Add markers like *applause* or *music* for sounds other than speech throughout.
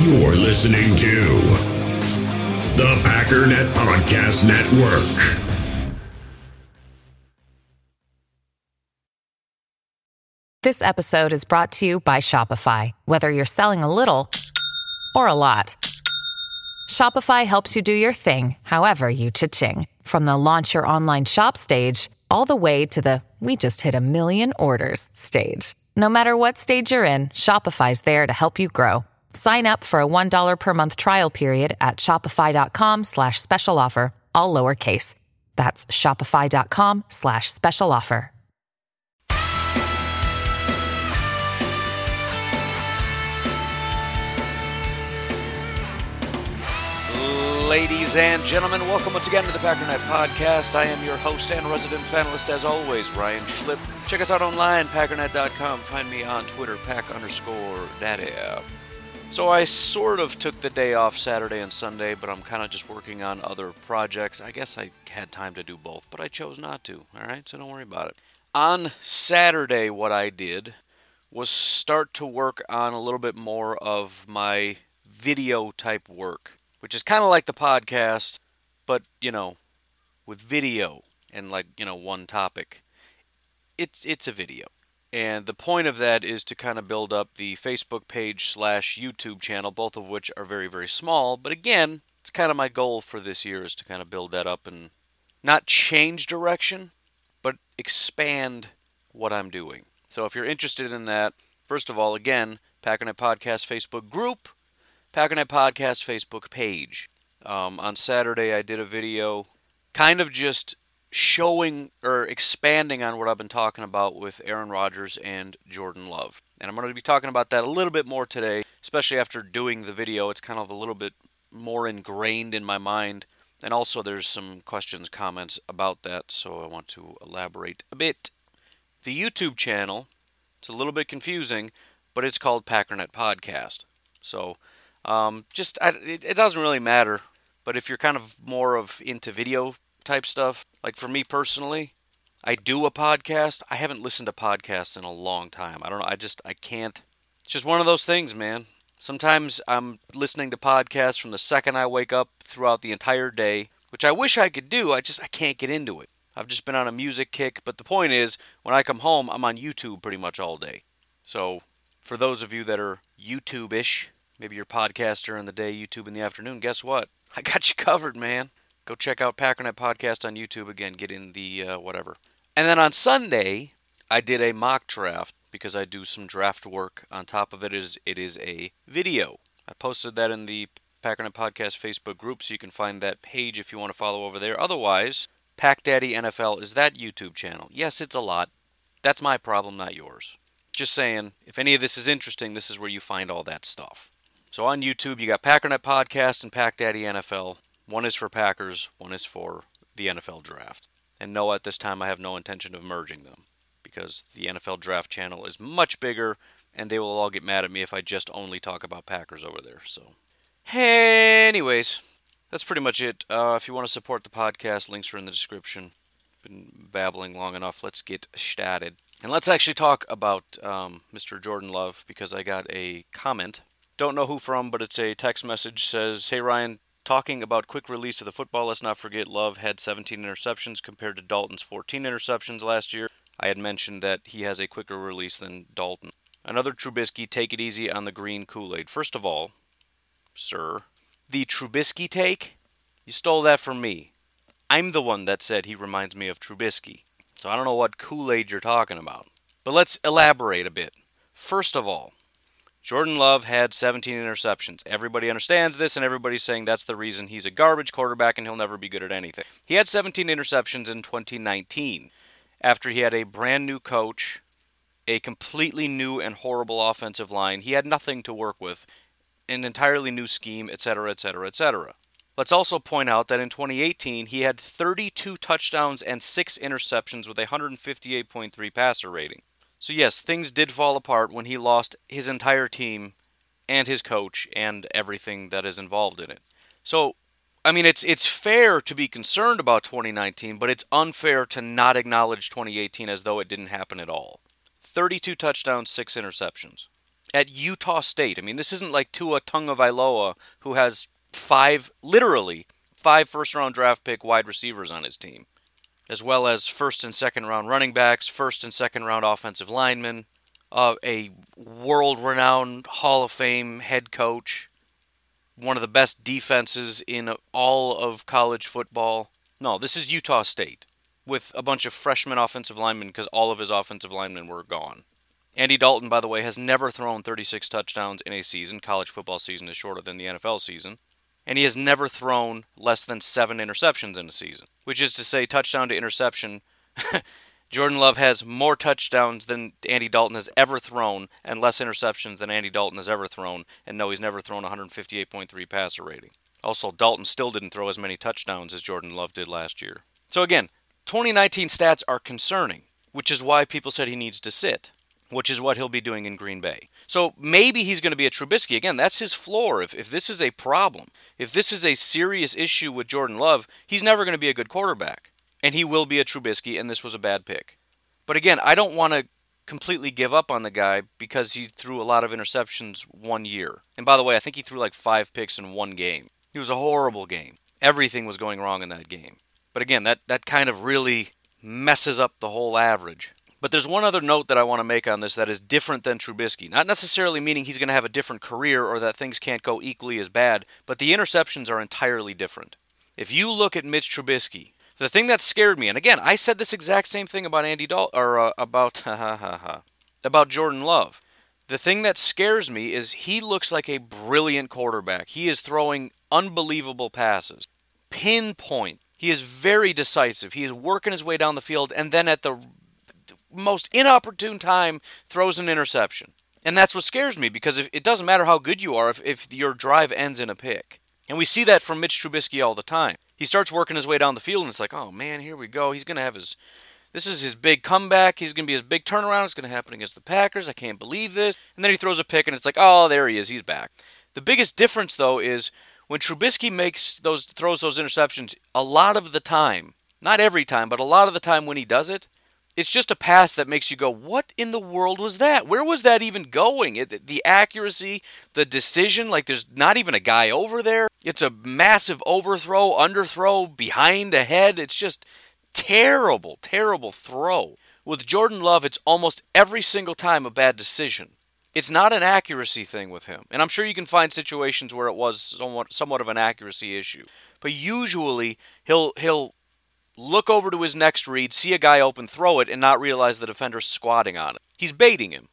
You're listening to the Packernet Podcast Network. This episode is brought to you by Shopify. Whether you're selling a little or a lot, Shopify helps you do your thing, however you cha-ching. From the launch your online shop stage, all the way to the we just hit a million orders stage. No matter what stage you're in, Shopify's there to help you grow. Sign up for a $1 per month trial period at shopify.com slash special offer, all lowercase. That's shopify.com slash special offer. Ladies and gentlemen, welcome once again to the Packernet Podcast. I am your host and resident fanalist, as always, Ryan Schlip. Check us out online, packernet.com. Find me on Twitter, pack underscore daddy. So I sort of took the day off Saturday and Sunday, but I'm kind of just working on other projects. I guess I had time to do both, but I chose not to. All right, so don't worry about it. On Saturday, what I did was start to work on a little bit more of my video type work which is kind of like the podcast, but you know, with video and like you know one topic. It's it's a video, and the point of that is to kind of build up the Facebook page slash YouTube channel, both of which are very very small. But again, it's kind of my goal for this year is to kind of build that up and not change direction, but expand what I'm doing. So if you're interested in that, first of all, again, Packernet Podcast Facebook group Packernet Podcast Facebook page. Um, on Saturday, I did a video kind of just showing or expanding on what I've been talking about with Aaron Rodgers and Jordan Love. And I'm going to be talking about that a little bit more today, especially after doing the video. It's kind of a little bit more ingrained in my mind. And also, there's some questions, comments about that, so I want to elaborate a bit. The YouTube channel, it's a little bit confusing, but it's called Packernet Podcast. So um, just I, it, it doesn't really matter. But if you're kind of more of into video type stuff, like for me personally, I do a podcast. I haven't listened to podcasts in a long time. I don't know. I just I can't. It's just one of those things, man. Sometimes I'm listening to podcasts from the second I wake up throughout the entire day, which I wish I could do. I just I can't get into it. I've just been on a music kick, but the point is, when I come home, I'm on YouTube pretty much all day. So, for those of you that are YouTube-ish, Maybe you're podcaster in the day, YouTube in the afternoon. Guess what? I got you covered, man. Go check out Packernet Podcast on YouTube again. Get in the uh, whatever. And then on Sunday, I did a mock draft because I do some draft work. On top of it is it is a video. I posted that in the Packernet Podcast Facebook group, so you can find that page if you want to follow over there. Otherwise, Pack Daddy NFL is that YouTube channel. Yes, it's a lot. That's my problem, not yours. Just saying, if any of this is interesting, this is where you find all that stuff. So on YouTube, you got Packernet Podcast and Pack Daddy NFL. One is for Packers, one is for the NFL Draft. And no, at this time, I have no intention of merging them because the NFL Draft channel is much bigger, and they will all get mad at me if I just only talk about Packers over there. So, anyways, that's pretty much it. Uh, if you want to support the podcast, links are in the description. Been babbling long enough. Let's get started. And let's actually talk about um, Mr. Jordan Love because I got a comment don't know who from, but it's a text message says, "Hey Ryan, talking about quick release of the football, let's not forget Love had 17 interceptions compared to Dalton's 14 interceptions last year. I had mentioned that he has a quicker release than Dalton. Another Trubisky, take it easy on the green Kool-Aid. First of all, sir, the Trubisky take, you stole that from me. I'm the one that said he reminds me of Trubisky. So I don't know what Kool-Aid you're talking about. But let's elaborate a bit. First of all, Jordan Love had 17 interceptions. Everybody understands this, and everybody's saying that's the reason he's a garbage quarterback and he'll never be good at anything. He had 17 interceptions in 2019 after he had a brand new coach, a completely new and horrible offensive line. He had nothing to work with, an entirely new scheme, etc., etc., etc. Let's also point out that in 2018, he had 32 touchdowns and 6 interceptions with a 158.3 passer rating. So, yes, things did fall apart when he lost his entire team and his coach and everything that is involved in it. So, I mean, it's it's fair to be concerned about 2019, but it's unfair to not acknowledge 2018 as though it didn't happen at all. 32 touchdowns, six interceptions. at Utah State. I mean, this isn't like Tua Tagovailoa who has five, literally five first round draft pick wide receivers on his team, as well as first and second round running backs, first and second round offensive linemen, uh, a world renowned Hall of Fame head coach, one of the best defenses in all of college football. No, this is Utah State with a bunch of freshman offensive linemen because all of his offensive linemen were gone. Andy Dalton, by the way, has never thrown 36 touchdowns in a season. College football season is shorter than the NFL season. And he has never thrown less than seven interceptions in a season, which is to say, touchdown to interception. *laughs* Jordan Love has more touchdowns than Andy Dalton has ever thrown and less interceptions than Andy Dalton has ever thrown. And no, he's never thrown 158.3 passer rating. Also, Dalton still didn't throw as many touchdowns as Jordan Love did last year. So again, 2019 stats are concerning, which is why people said he needs to sit which is what he'll be doing in Green Bay. So maybe he's going to be a Trubisky. Again, that's his floor. If, if this is a problem, if this is a serious issue with Jordan Love, he's never going to be a good quarterback. And he will be a Trubisky, and this was a bad pick. But again, I don't want to completely give up on the guy because he threw a lot of interceptions one year. And by the way, I think he threw like five picks in one game. It was a horrible game. Everything was going wrong in that game. But again, that, that kind of really messes up the whole average. But there's one other note that I want to make on this that is different than Trubisky. Not necessarily meaning he's going to have a different career or that things can't go equally as bad, but the interceptions are entirely different. If you look at Mitch Trubisky, the thing that scared me, and again, I said this exact same thing about Andy Dal or uh, about *laughs* ha ha ha ha about Jordan Love. The thing that scares me is he looks like a brilliant quarterback. He is throwing unbelievable passes. Pinpoint. He is very decisive. He is working his way down the field, and then at the most inopportune time throws an interception. And that's what scares me because if, it doesn't matter how good you are if, if your drive ends in a pick. And we see that from Mitch Trubisky all the time. He starts working his way down the field and it's like, oh man, here we go. He's going to have his. This is his big comeback. He's going to be his big turnaround. It's going to happen against the Packers. I can't believe this. And then he throws a pick and it's like, oh, there he is. He's back. The biggest difference, though, is when Trubisky makes those throws those interceptions, a lot of the time, not every time, but a lot of the time when he does it, it's just a pass that makes you go, what in the world was that? Where was that even going? It, the accuracy, the decision, like there's not even a guy over there. It's a massive overthrow, underthrow, behind the head. It's just terrible, terrible throw. With Jordan Love, it's almost every single time a bad decision. It's not an accuracy thing with him. And I'm sure you can find situations where it was somewhat somewhat of an accuracy issue. But usually he'll he'll look over to his next read, see a guy open, throw it, and not realize the defender's squatting on it. He's baiting him.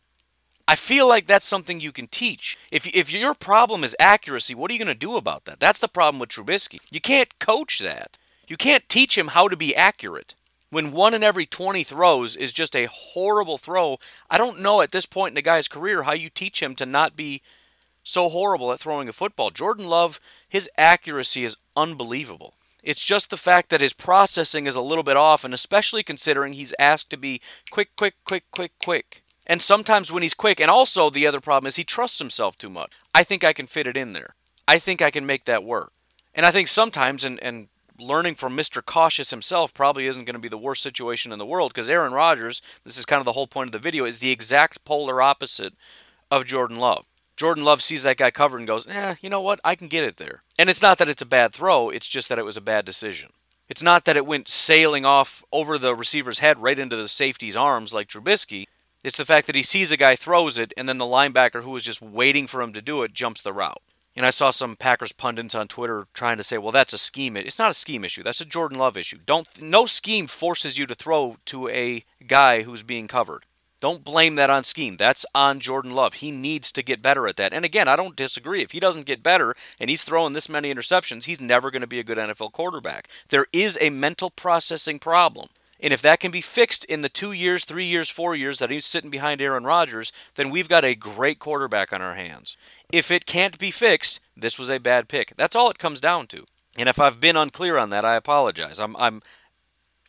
I feel like that's something you can teach. If, if your problem is accuracy, what are you going to do about that? That's the problem with Trubisky. You can't coach that. You can't teach him how to be accurate. When one in every 20 throws is just a horrible throw, I don't know at this point in the guy's career how you teach him to not be so horrible at throwing a football. Jordan Love, his accuracy is unbelievable. It's just the fact that his processing is a little bit off, and especially considering he's asked to be quick, quick, quick, quick, quick. And sometimes when he's quick, and also the other problem is he trusts himself too much. I think I can fit it in there. I think I can make that work. And I think sometimes, and, and learning from Mr. Cautious himself probably isn't going to be the worst situation in the world because Aaron Rodgers, this is kind of the whole point of the video, is the exact polar opposite of Jordan Love. Jordan Love sees that guy covered and goes, eh, you know what? I can get it there. And it's not that it's a bad throw, it's just that it was a bad decision. It's not that it went sailing off over the receiver's head right into the safety's arms like Trubisky. It's the fact that he sees a guy throws it, and then the linebacker who was just waiting for him to do it jumps the route. And I saw some Packers pundits on Twitter trying to say, "Well, that's a scheme. It's not a scheme issue. That's a Jordan Love issue. Don't no scheme forces you to throw to a guy who's being covered. Don't blame that on scheme. That's on Jordan Love. He needs to get better at that. And again, I don't disagree. If he doesn't get better and he's throwing this many interceptions, he's never going to be a good NFL quarterback. There is a mental processing problem. And if that can be fixed in the two years, three years, four years that he's sitting behind Aaron Rodgers, then we've got a great quarterback on our hands. If it can't be fixed, this was a bad pick. That's all it comes down to. And if I've been unclear on that, I apologize. I'm, I'm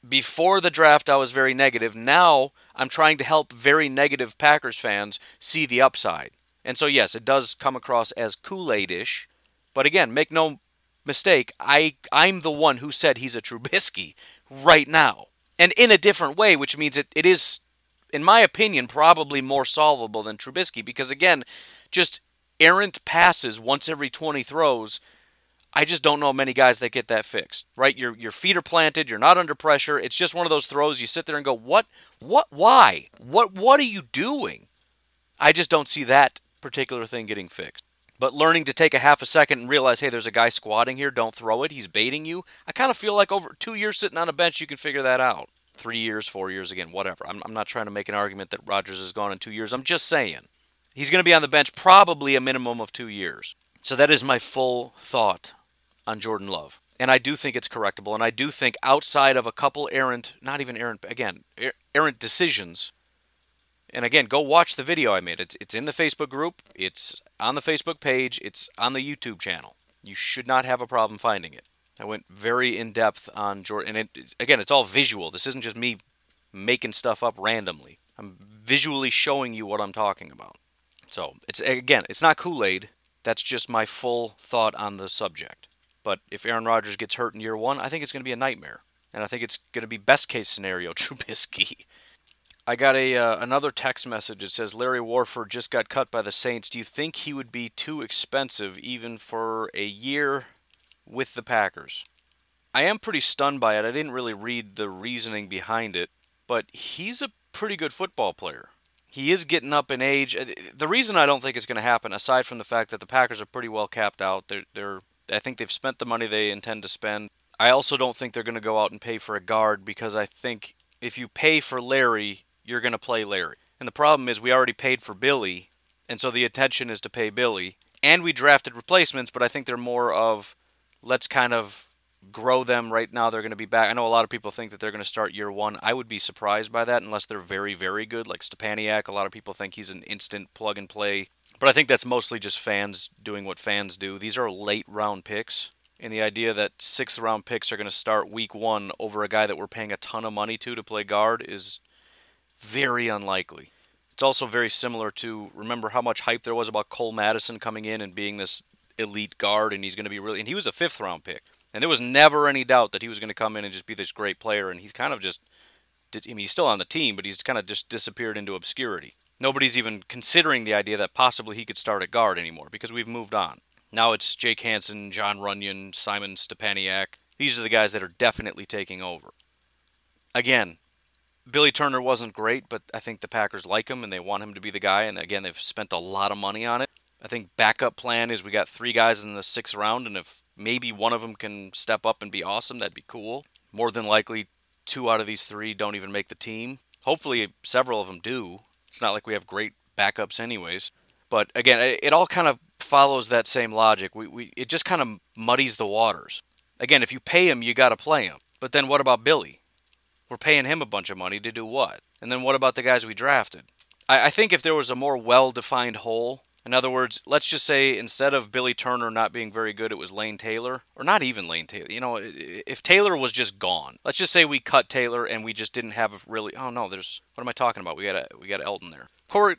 before the draft, I was very negative. Now I'm trying to help very negative Packers fans see the upside. And so, yes, it does come across as Kool Aid ish. But again, make no mistake, I, I'm the one who said he's a Trubisky right now. And in a different way, which means it, it is in my opinion, probably more solvable than Trubisky because, again, just errant passes once every 20 throws. I just don't know many guys that get that fixed. Right? Your your feet are planted, you're not under pressure. It's just one of those throws you sit there and go, "What? What why? What what are you doing?" I just don't see that particular thing getting fixed. But learning to take a half a second and realize, hey, there's a guy squatting here, don't throw it, he's baiting you. I kind of feel like over two years sitting on a bench, you can figure that out. Three years, four years, again, whatever. I'm, I'm not trying to make an argument that Rodgers is gone in two years. I'm just saying. He's going to be on the bench probably a minimum of two years. So that is my full thought on Jordan Love. And I do think it's correctable. And I do think outside of a couple errant, not even errant, again, er, errant decisions, and again, go watch the video I made. It's, it's in the Facebook group, it's on the Facebook page, it's on the YouTube channel. You should not have a problem finding it. I went very in depth on Jordan. And it, again, it's all visual. This isn't just me making stuff up randomly. I'm visually showing you what I'm talking about. So, it's again, it's not Kool Aid. That's just my full thought on the subject. But if Aaron Rodgers gets hurt in year one, I think it's going to be a nightmare. And I think it's going to be best case scenario *laughs* Trubisky. I got a uh, another text message. It says Larry Warford just got cut by the Saints. Do you think he would be too expensive even for a year with the Packers? I am pretty stunned by it. I didn't really read the reasoning behind it, but he's a pretty good football player. He is getting up in age. Uh, the reason I don't think it's going to happen, aside from the fact that the Packers are pretty well capped out, they're, they're I think they've spent the money they intend to spend. I also don't think they're going to go out and pay for a guard because I think if you pay for Larry, you're going to play Larry. And the problem is we already paid for Billy, and so the attention is to pay Billy. And we drafted replacements, but I think they're more of let's kind of grow them right now. They're going to be back. I know a lot of people think that they're going to start year one. I would be surprised by that unless they're very, very good, like Stepaniak. A lot of people think he's an instant plug and play. But I think that's mostly just fans doing what fans do. These are late round picks. And the idea that sixth round picks are going to start week one over a guy that we're paying a ton of money to to play guard is very unlikely. It's also very similar to remember how much hype there was about Cole Madison coming in and being this elite guard, and he's going to be really. And he was a fifth round pick, and there was never any doubt that he was going to come in and just be this great player. And he's kind of just. I mean, he's still on the team, but he's kind of just disappeared into obscurity. Nobody's even considering the idea that possibly he could start at guard anymore because we've moved on. Now it's Jake Hanson, John Runyan, Simon Stepaniak. These are the guys that are definitely taking over. Again, Billy Turner wasn't great, but I think the Packers like him and they want him to be the guy. And again, they've spent a lot of money on it. I think backup plan is we got three guys in the sixth round, and if maybe one of them can step up and be awesome, that'd be cool. More than likely, two out of these three don't even make the team. Hopefully, several of them do. It's not like we have great backups, anyways. But again, it all kind of follows that same logic. We, we it just kind of muddies the waters. Again, if you pay him, you got to play him. But then what about Billy? We're paying him a bunch of money to do what? And then what about the guys we drafted? I, I think if there was a more well defined hole, in other words, let's just say instead of Billy Turner not being very good, it was Lane Taylor, or not even Lane Taylor. You know, if Taylor was just gone, let's just say we cut Taylor and we just didn't have a really. Oh no, there's. What am I talking about? We got a, we got Elgton there. Corey,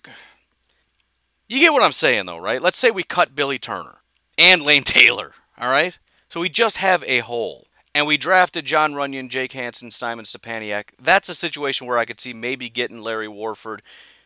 you get what I'm saying though, right? Let's say we cut Billy Turner and Lane Taylor. All right, so we just have a hole and we drafted John Runyan, Jake Hanson, Simon Stepaniak, that's a situation where I could see maybe getting Larry Warford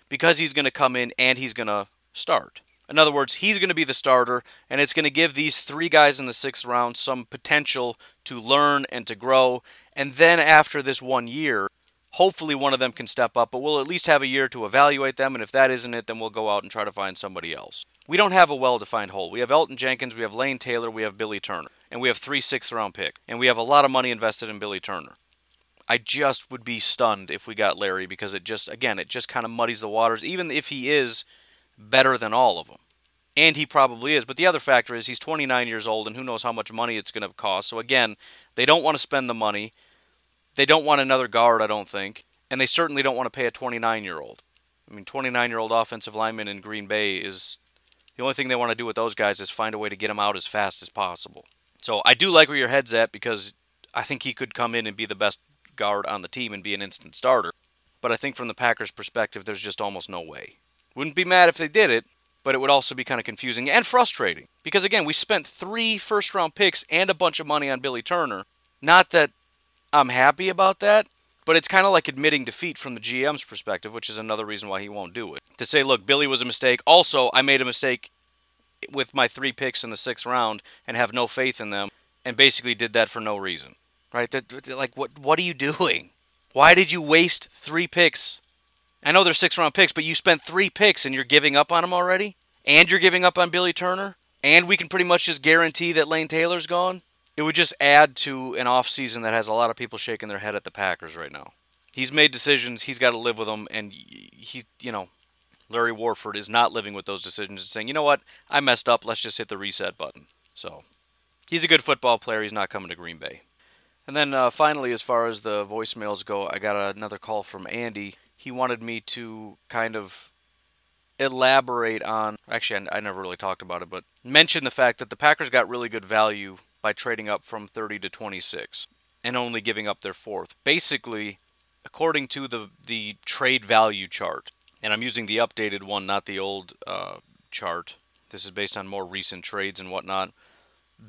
because he's going to come in and he's going to start. In other words, he's going to be the starter, and it's going to give these three guys in the sixth round some potential to learn and to grow. And then after this one year, hopefully one of them can step up, but we'll at least have a year to evaluate them. And if that isn't it, then we'll go out and try to find somebody else. We don't have a well defined hole. We have Elgton Jenkins, we have Lane Taylor, we have Billy Turner and we have three sixth round pick, and we have a lot of money invested in Billy Turner. I just would be stunned if we got Larry because it just again it just kind of muddies the waters. Even if he is better than all of them, and he probably is. But the other factor is he's 29 years old, and who knows how much money it's going to cost. So again, they don't want to spend the money. They don't want another guard, I don't think, and they certainly don't want to pay a 29 year old. I mean, 29 year old offensive lineman in Green Bay is the only thing they want to do with those guys is find a way to get them out as fast as possible. So I do like where your head's at because I think he could come in and be the best guard on the team and be an instant starter. But I think from the Packers' perspective, there's just almost no way. Wouldn't be mad if they did it, but it would also be kind of confusing and frustrating. Because again, we spent three first round picks and a bunch of money on Billy Turner. Not that I'm happy about that, But it's kind of like admitting defeat from the GM's perspective, which is another reason why he won't do it. To say, look, Billy was a mistake. Also, I made a mistake with my three picks in the sixth round and have no faith in them, and basically did that for no reason. Right? That, like, what? What are you doing? Why did you waste three picks? I know they're six round picks, but you spent three picks and you're giving up on them already? And you're giving up on Billy Turner? And we can pretty much just guarantee that Lane Taylor's gone? It would just add to an offseason that has a lot of people shaking their head at the Packers right now. He's made decisions, he's got to live with them, and he, you know, Larry Warford is not living with those decisions and saying, you know what, I messed up, let's just hit the reset button. So, he's a good football player, he's not coming to Green Bay. And then uh, finally, as far as the voicemails go, I got another call from Andy. He wanted me to kind of elaborate on. Actually, I, I never really talked about it, but mention the fact that the Packers got really good value by trading up from 30 to 26 and only giving up their fourth. Basically, according to the the trade value chart, and I'm using the updated one, not the old uh, chart. This is based on more recent trades and whatnot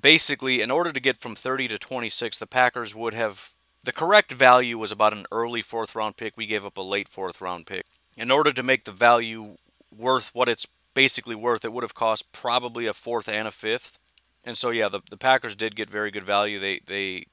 basically, in order to get from 30 to 26, the Packers would have. The correct value was about an early fourth round pick. We gave up a late fourth round pick. In order to make the value worth what it's basically worth, it would have cost probably a fourth and a fifth. And so, yeah, the, the Packers did get very good value. They they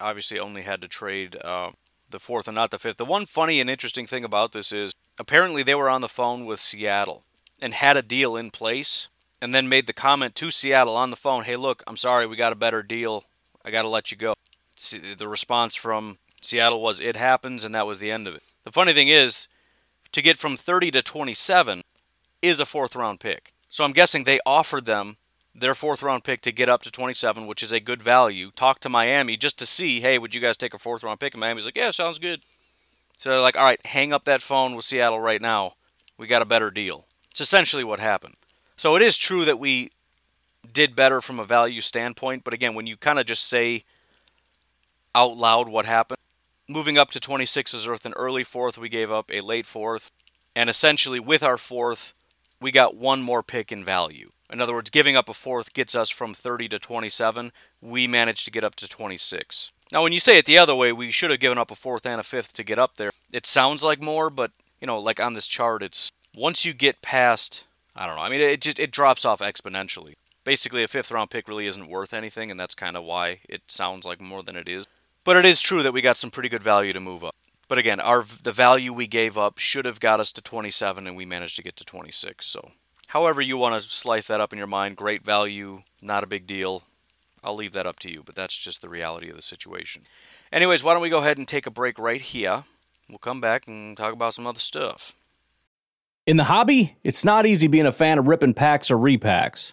obviously only had to trade uh, the fourth and not the fifth. The one funny and interesting thing about this is apparently they were on the phone with Seattle and had a deal in place and then made the comment to Seattle on the phone, "Hey, look, I'm sorry, we got a better deal. I got to let you go." The response from Seattle was, "It happens," and that was the end of it. The funny thing is, to get from 30 to 27 is a fourth round pick. So I'm guessing they offered them their fourth round pick to get up to 27, which is a good value. Talk to Miami just to see, hey, would you guys take a fourth round pick? And Miami's like, yeah, sounds good. So they're like, all right, hang up that phone with Seattle right now. We got a better deal. It's essentially what happened. So it is true that we did better from a value standpoint, but again, when you kind of just say out loud what happened, moving up to 26 is an early fourth, we gave up a late fourth, and essentially with our fourth, we got one more pick in value. In other words, giving up a fourth gets us from 30 to 27. We managed to get up to 26. Now, when you say it the other way, we should have given up a fourth and a fifth to get up there. It sounds like more, but you know, like on this chart, it's once you get past I don't know. I mean, it just it drops off exponentially. Basically, a fifth round pick really isn't worth anything, and that's kind of why it sounds like more than it is. But it is true that we got some pretty good value to move up. But again, our the value we gave up should have got us to 27, and we managed to get to 26. So, however you want to slice that up in your mind, great value, not a big deal. I'll leave that up to you, but that's just the reality of the situation. Anyways, why don't we go ahead and take a break right here? We'll come back and talk about some other stuff. In the hobby, it's not easy being a fan of ripping packs or repacks.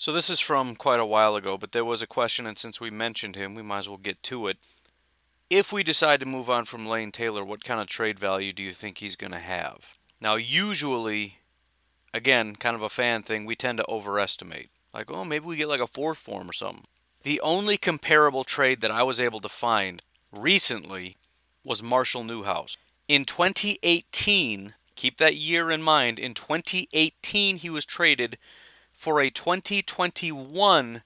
So this is from quite a while ago, but there was a question, and since we mentioned him, we might as well get to it. If we decide to move on from Lane Taylor, what kind of trade value do you think he's going to have? Now, usually, again, kind of a fan thing, we tend to overestimate. Like, oh, maybe we get like a fourth form or something. The only comparable trade that I was able to find recently was Marshall Newhouse. In 2018, keep that year in mind, in 2018 he was traded for a 2021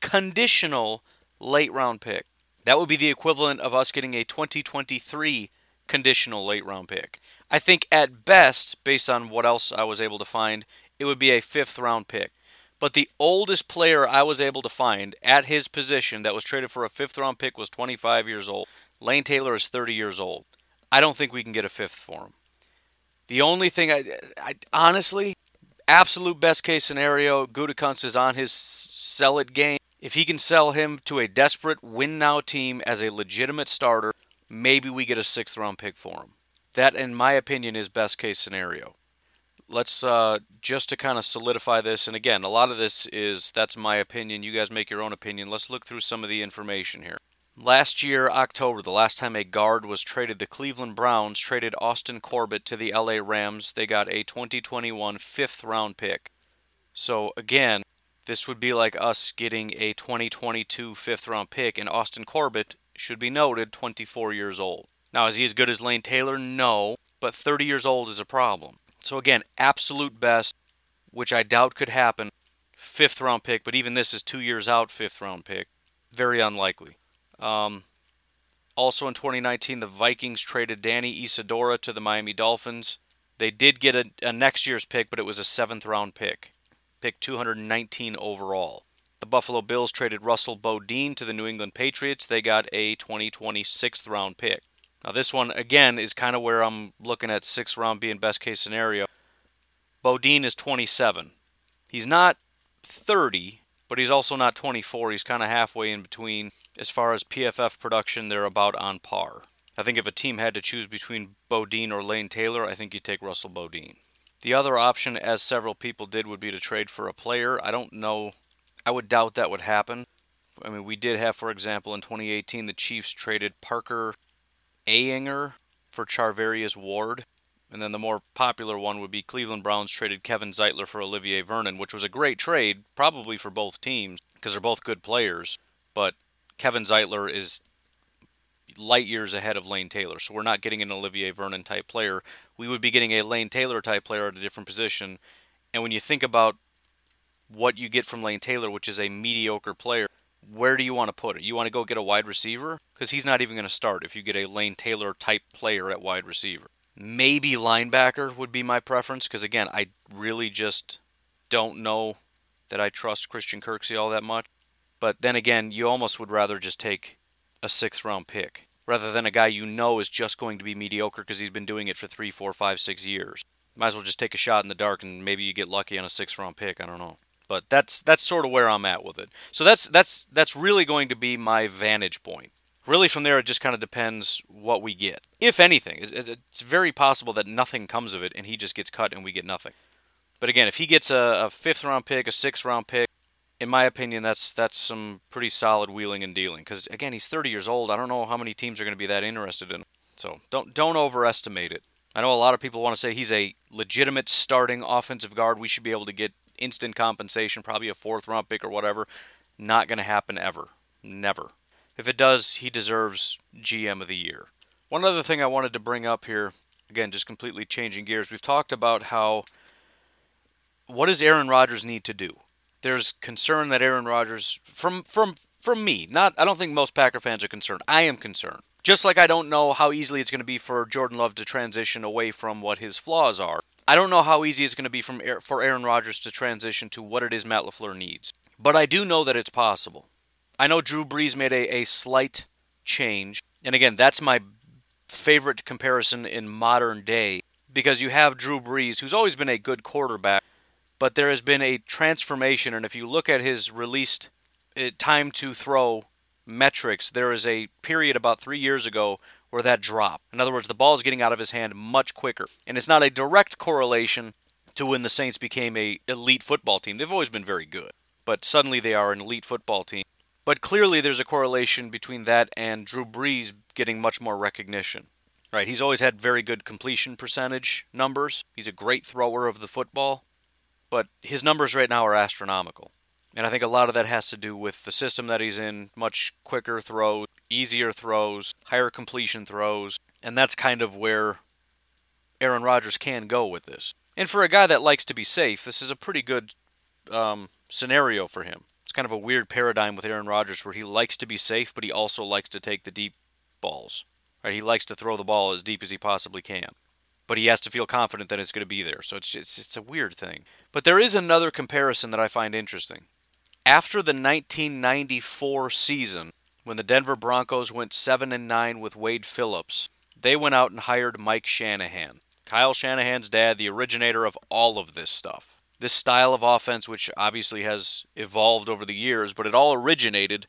conditional late round pick. That would be the equivalent of us getting a 2023 conditional late round pick. I think at best, based on what else I was able to find, it would be a fifth round pick. But the oldest player I was able to find at his position that was traded for a fifth round pick was 25 years old. Lane Taylor is 30 years old. I don't think we can get a fifth for him. The only thing I, I honestly, absolute best case scenario, Gutekunst is on his sell it game. If he can sell him to a desperate win now team as a legitimate starter, maybe we get a sixth round pick for him. That, in my opinion, is best case scenario. Let's uh, just to kind of solidify this, and again, a lot of this is that's my opinion. You guys make your own opinion. Let's look through some of the information here. Last year, October, the last time a guard was traded, the Cleveland Browns traded Austin Corbett to the LA Rams. They got a 2021 fifth round pick. So, again, this would be like us getting a 2022 fifth round pick, and Austin Corbett, should be noted, 24 years old. Now, is he as good as Lane Taylor? No, but 30 years old is a problem. So, again, absolute best, which I doubt could happen, fifth round pick, but even this is two years out, fifth round pick. Very unlikely. Um, also in 2019, the Vikings traded Danny Isidora to the Miami Dolphins. They did get a, a next year's pick, but it was a seventh round pick, pick 219 overall. The Buffalo Bills traded Russell Bodine to the New England Patriots. They got a 2020 sixth round pick. Now, this one, again, is kind of where I'm looking at sixth round being best case scenario. Bodine is 27. He's not 30, but he's also not 24. He's kind of halfway in between. As far as PFF production, they're about on par. I think if a team had to choose between Bodine or Lane Taylor, I think you'd take Russell Bodine. The other option, as several people did, would be to trade for a player. I don't know. I would doubt that would happen. I mean, we did have, for example, in 2018, the Chiefs traded Parker Ehinger for Charvarius Ward. And then the more popular one would be Cleveland Browns traded Kevin Zeitler for Olivier Vernon, which was a great trade, probably for both teams, because they're both good players. But Kevin Zeitler is light years ahead of Lane Taylor. So we're not getting an Olivier Vernon type player. We would be getting a Lane Taylor type player at a different position. And when you think about what you get from Lane Taylor, which is a mediocre player, where do you want to put it? You want to go get a wide receiver? Because he's not even going to start if you get a Lane Taylor type player at wide receiver. Maybe linebacker would be my preference because, again, I really just don't know that I trust Christian Kirksey all that much. But then again, you almost would rather just take a sixth round pick rather than a guy you know is just going to be mediocre because he's been doing it for three, four, five, six years. Might as well just take a shot in the dark and maybe you get lucky on a sixth round pick. I don't know. But that's that's sort of where I'm at with it. So that's that's that's really going to be my vantage point. Really, from there, it just kind of depends what we get. If anything, it's very possible that nothing comes of it and he just gets cut and we get nothing. But again, if he gets a, a fifth round pick, a sixth round pick, in my opinion, that's that's some pretty solid wheeling and dealing. Because again, he's 30 years old. I don't know how many teams are going to be that interested in him. So don't don't overestimate it. I know a lot of people want to say he's a legitimate starting offensive guard. We should be able to get instant compensation, probably a fourth round pick or whatever. Not going to happen ever. Never. If it does, he deserves GM of the year. One other thing I wanted to bring up here, again, just completely changing gears. We've talked about how what does Aaron Rodgers need to do? There's concern that Aaron Rodgers, from from from me, not I don't think most Packer fans are concerned. I am concerned. Just like I don't know how easily it's going to be for Jordan Love to transition away from what his flaws are. I don't know how easy it's going to be from for Aaron Rodgers to transition to what it is Matt LaFleur needs. But I do know that it's possible. I know Drew Brees made a, a slight change. And again, that's my favorite comparison in modern day because you have Drew Brees, who's always been a good quarterback, but there has been a transformation. And if you look at his released uh, time to throw metrics, there is a period about three years ago where that dropped. In other words, the ball is getting out of his hand much quicker. And it's not a direct correlation to when the Saints became a elite football team. They've always been very good, but suddenly they are an elite football team. But clearly there's a correlation between that and Drew Brees getting much more recognition. Right, he's always had very good completion percentage numbers. He's a great thrower of the football, but his numbers right now are astronomical. And I think a lot of that has to do with the system that he's in, much quicker throws, easier throws, higher completion throws, and that's kind of where Aaron Rodgers can go with this. And for a guy that likes to be safe, this is a pretty good um, scenario for him kind of a weird paradigm with Aaron Rodgers where he likes to be safe, but he also likes to take the deep balls. Right? He likes to throw the ball as deep as he possibly can. But he has to feel confident that it's going to be there. So it's, it's, it's a weird thing. But there is another comparison that I find interesting. After the 1994 season, when the Denver Broncos went 7 and 9 with Wade Phillips, they went out and hired Mike Shanahan. Kyle Shanahan's dad, the originator of all of this stuff. This style of offense, which obviously has evolved over the years, but it all originated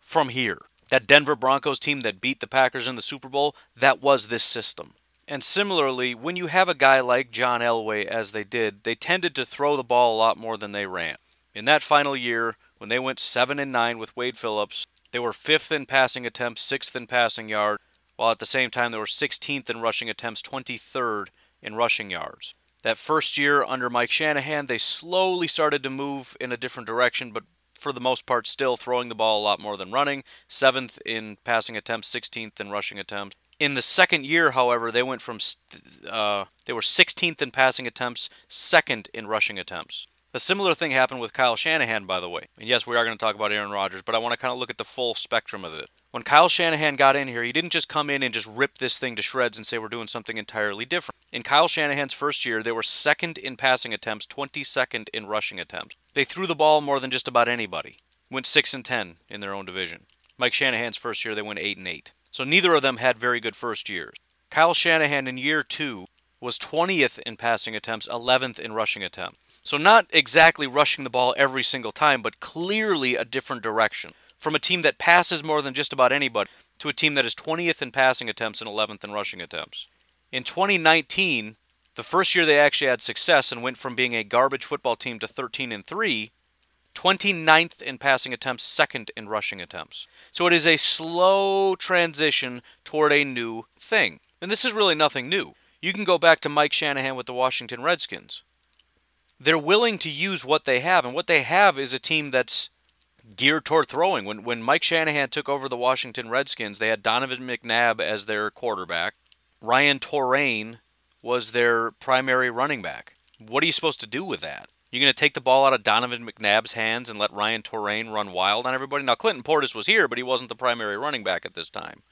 from here. That Denver Broncos team that beat the Packers in the Super Bowl, that was this system. And similarly, when you have a guy like John Elway, as they did, they tended to throw the ball a lot more than they ran. In that final year, when they went 7 and 9 with Wade Phillips, they were 5th in passing attempts, 6th in passing yards, while at the same time they were 16th in rushing attempts, 23rd in rushing yards. That first year under Mike Shanahan, they slowly started to move in a different direction, but for the most part, still throwing the ball a lot more than running. Seventh in passing attempts, 16th in rushing attempts. In the second year, however, they went from uh, they were 16th in passing attempts, second in rushing attempts. A similar thing happened with Kyle Shanahan, by the way. And yes, we are going to talk about Aaron Rodgers, but I want to kind of look at the full spectrum of it. When Kyle Shanahan got in here, he didn't just come in and just rip this thing to shreds and say we're doing something entirely different. In Kyle Shanahan's first year, they were second in passing attempts, 22nd in rushing attempts. They threw the ball more than just about anybody. Went 6 and 10 in their own division. Mike Shanahan's first year, they went 8 and 8. So neither of them had very good first years. Kyle Shanahan in year 2 was 20th in passing attempts, 11th in rushing attempts. So, not exactly rushing the ball every single time, but clearly a different direction. From a team that passes more than just about anybody to a team that is 20th in passing attempts and 11th in rushing attempts. In 2019, the first year they actually had success and went from being a garbage football team to 13 and 3, 29th in passing attempts, second in rushing attempts. So it is a slow transition toward a new thing. And this is really nothing new. You can go back to Mike Shanahan with the Washington Redskins they're willing to use what they have, and what they have is a team that's geared toward throwing. When when Mike Shanahan took over the Washington Redskins, they had Donovan McNabb as their quarterback. Ryan Torain was their primary running back. What are you supposed to do with that? You're going to take the ball out of Donovan McNabb's hands and let Ryan Torain run wild on everybody? Now, Clinton Portis was here, but he wasn't the primary running back at this time.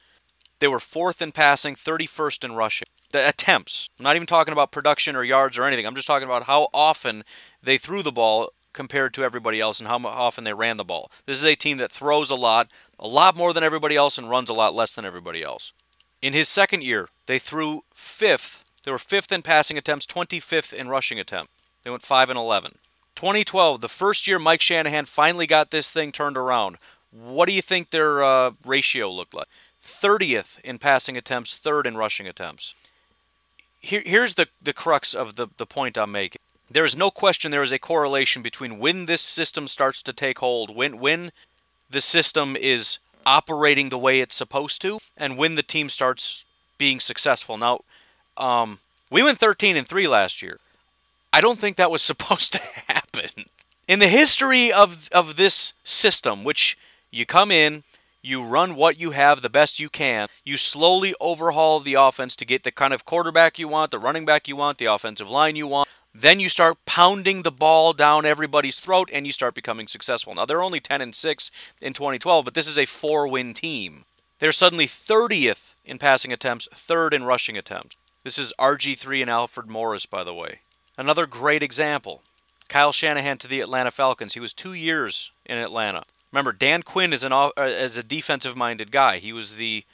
They were fourth in passing, 31st in rushing the attempts. I'm not even talking about production or yards or anything. I'm just talking about how often they threw the ball compared to everybody else and how often they ran the ball. This is a team that throws a lot, a lot more than everybody else, and runs a lot less than everybody else. In his second year, they threw fifth. They were fifth in passing attempts, 25th in rushing attempts. They went 5 and 11. 2012, the first year Mike Shanahan finally got this thing turned around. What do you think their uh, ratio looked like? 30th in passing attempts, third in rushing attempts here, here's the, the crux of the, the point I'm making. There is no question there is a correlation between when this system starts to take hold, when when the system is operating the way it's supposed to, and when the team starts being successful. Now, um, we went 13 and 3 last year. I don't think that was *laughs* supposed to happen. In the history of, of this system, which you come in, you run what you have the best you can. You slowly overhaul the offense to get the kind of quarterback you want, the running back you want, the offensive line you want. Then you start pounding the ball down everybody's throat and you start becoming successful. Now they're only 10 and 6 in 2012, but this is a 4-win team. They're suddenly 30th in passing attempts, 3rd in rushing attempts. This is RG3 and Alfred Morris by the way. Another great example. Kyle Shanahan to the Atlanta Falcons. He was 2 years in Atlanta. Remember, Dan Quinn is an uh, as a defensive minded guy. He was the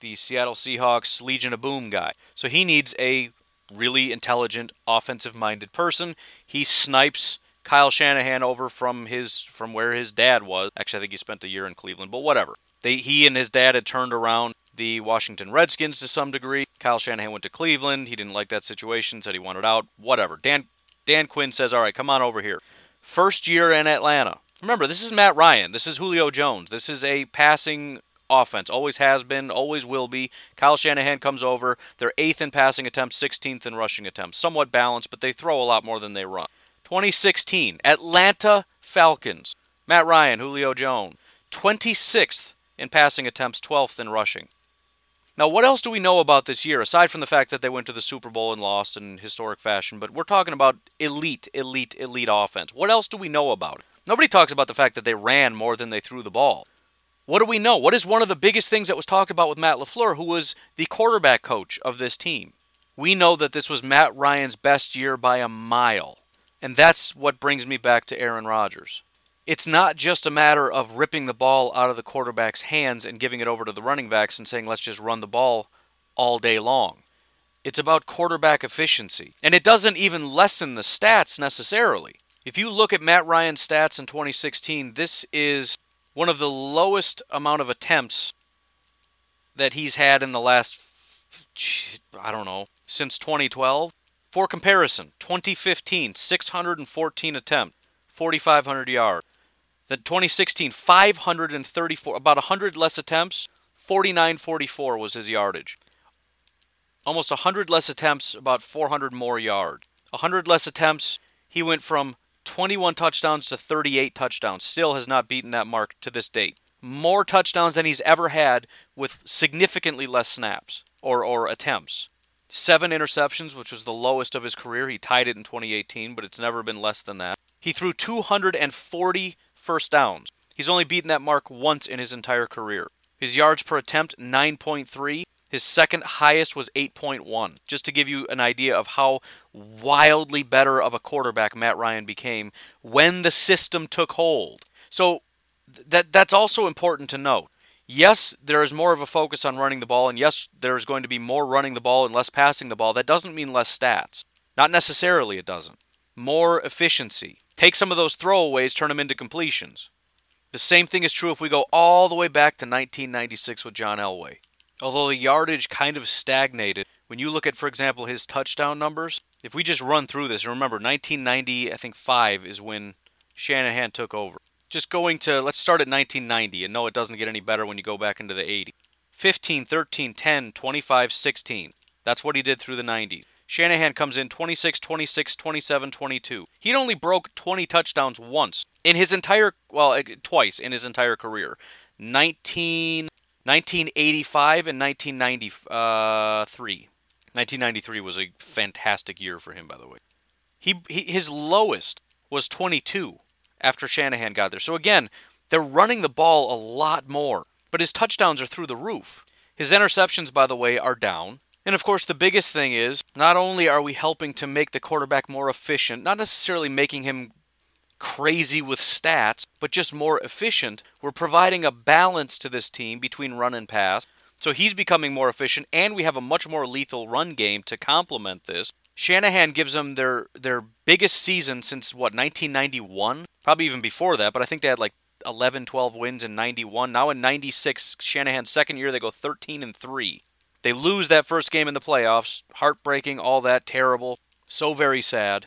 the Seattle Seahawks Legion of Boom guy. So he needs a really intelligent offensive minded person. He snipes Kyle Shanahan over from his from where his dad was. Actually, I think he spent a year in Cleveland, but whatever. They he and his dad had turned around the Washington Redskins to some degree. Kyle Shanahan went to Cleveland. He didn't like that situation, said he wanted out. Whatever. Dan Dan Quinn says, "All right, come on over here." First year in Atlanta. Remember, this is Matt Ryan. This is Julio Jones. This is a passing offense. Always has been, always will be. Kyle Shanahan comes over. They're eighth in passing attempts, 16th in rushing attempts. Somewhat balanced, but they throw a lot more than they run. 2016, Atlanta Falcons. Matt Ryan, Julio Jones. 26th in passing attempts, 12th in rushing. Now, what else do we know about this year, aside from the fact that they went to the Super Bowl and lost in historic fashion? But we're talking about elite, elite, elite offense. What else do we know about it? Nobody talks about the fact that they ran more than they threw the ball. What do we know? What is one of the biggest things that was talked about with Matt LaFleur, who was the quarterback coach of this team? We know that this was Matt Ryan's best year by a mile. And that's what brings me back to Aaron Rodgers. It's not just a matter of ripping the ball out of the quarterback's hands and giving it over to the running backs and saying, let's just run the ball all day long. It's about quarterback efficiency. And it doesn't even lessen the stats necessarily. If you look at Matt Ryan's stats in 2016, this is one of the lowest amount of attempts that he's had in the last, I don't know, since 2012. For comparison, 2015, 614 attempt, 4,500 yards. Then 2016, 534, about 100 less attempts, 49.44 was his yardage. Almost 100 less attempts, about 400 more yards. 100 less attempts, he went from 21 touchdowns to 38 touchdowns. Still has not beaten that mark to this date. More touchdowns than he's ever had with significantly less snaps or, or attempts. Seven interceptions, which was the lowest of his career. He tied it in 2018, but it's never been less than that. He threw 240 first downs. He's only beaten that mark once in his entire career. His yards per attempt, 9.3. His second highest was 8.1. Just to give you an idea of how wildly better of a quarterback Matt Ryan became when the system took hold. So that that's also important to note. Yes, there is more of a focus on running the ball, and yes, there is going to be more running the ball and less passing the ball. That doesn't mean less stats. Not necessarily, it doesn't. More efficiency. Take some of those throwaways, turn them into completions. The same thing is true if we go all the way back to 1996 with John Elway. Although the yardage kind of stagnated, when you look at, for example, his touchdown numbers, if we just run through this, remember 1990, I think 5 is when Shanahan took over. Just going to, let's start at 1990, and no, it doesn't get any better when you go back into the 80s. 15, 13, 10, 25, 16. That's what he did through the 90s. Shanahan comes in 26, 26, 27, 22. He'd only broke 20 touchdowns once in his entire, well, eh, twice in his entire career. 19, 1985 and 1993. Uh, 1993 was a fantastic year for him, by the way. He, he his lowest was 22 after Shanahan got there. So again, they're running the ball a lot more, but his touchdowns are through the roof. His interceptions, by the way, are down. And of course, the biggest thing is not only are we helping to make the quarterback more efficient, not necessarily making him crazy with stats, but just more efficient, we're providing a balance to this team between run and pass. So he's becoming more efficient, and we have a much more lethal run game to complement this. Shanahan gives them their their biggest season since what 1991, probably even before that. But I think they had like 11, 12 wins in 91. Now in 96, Shanahan's second year, they go 13 and three. They lose that first game in the playoffs. Heartbreaking, all that terrible. So very sad.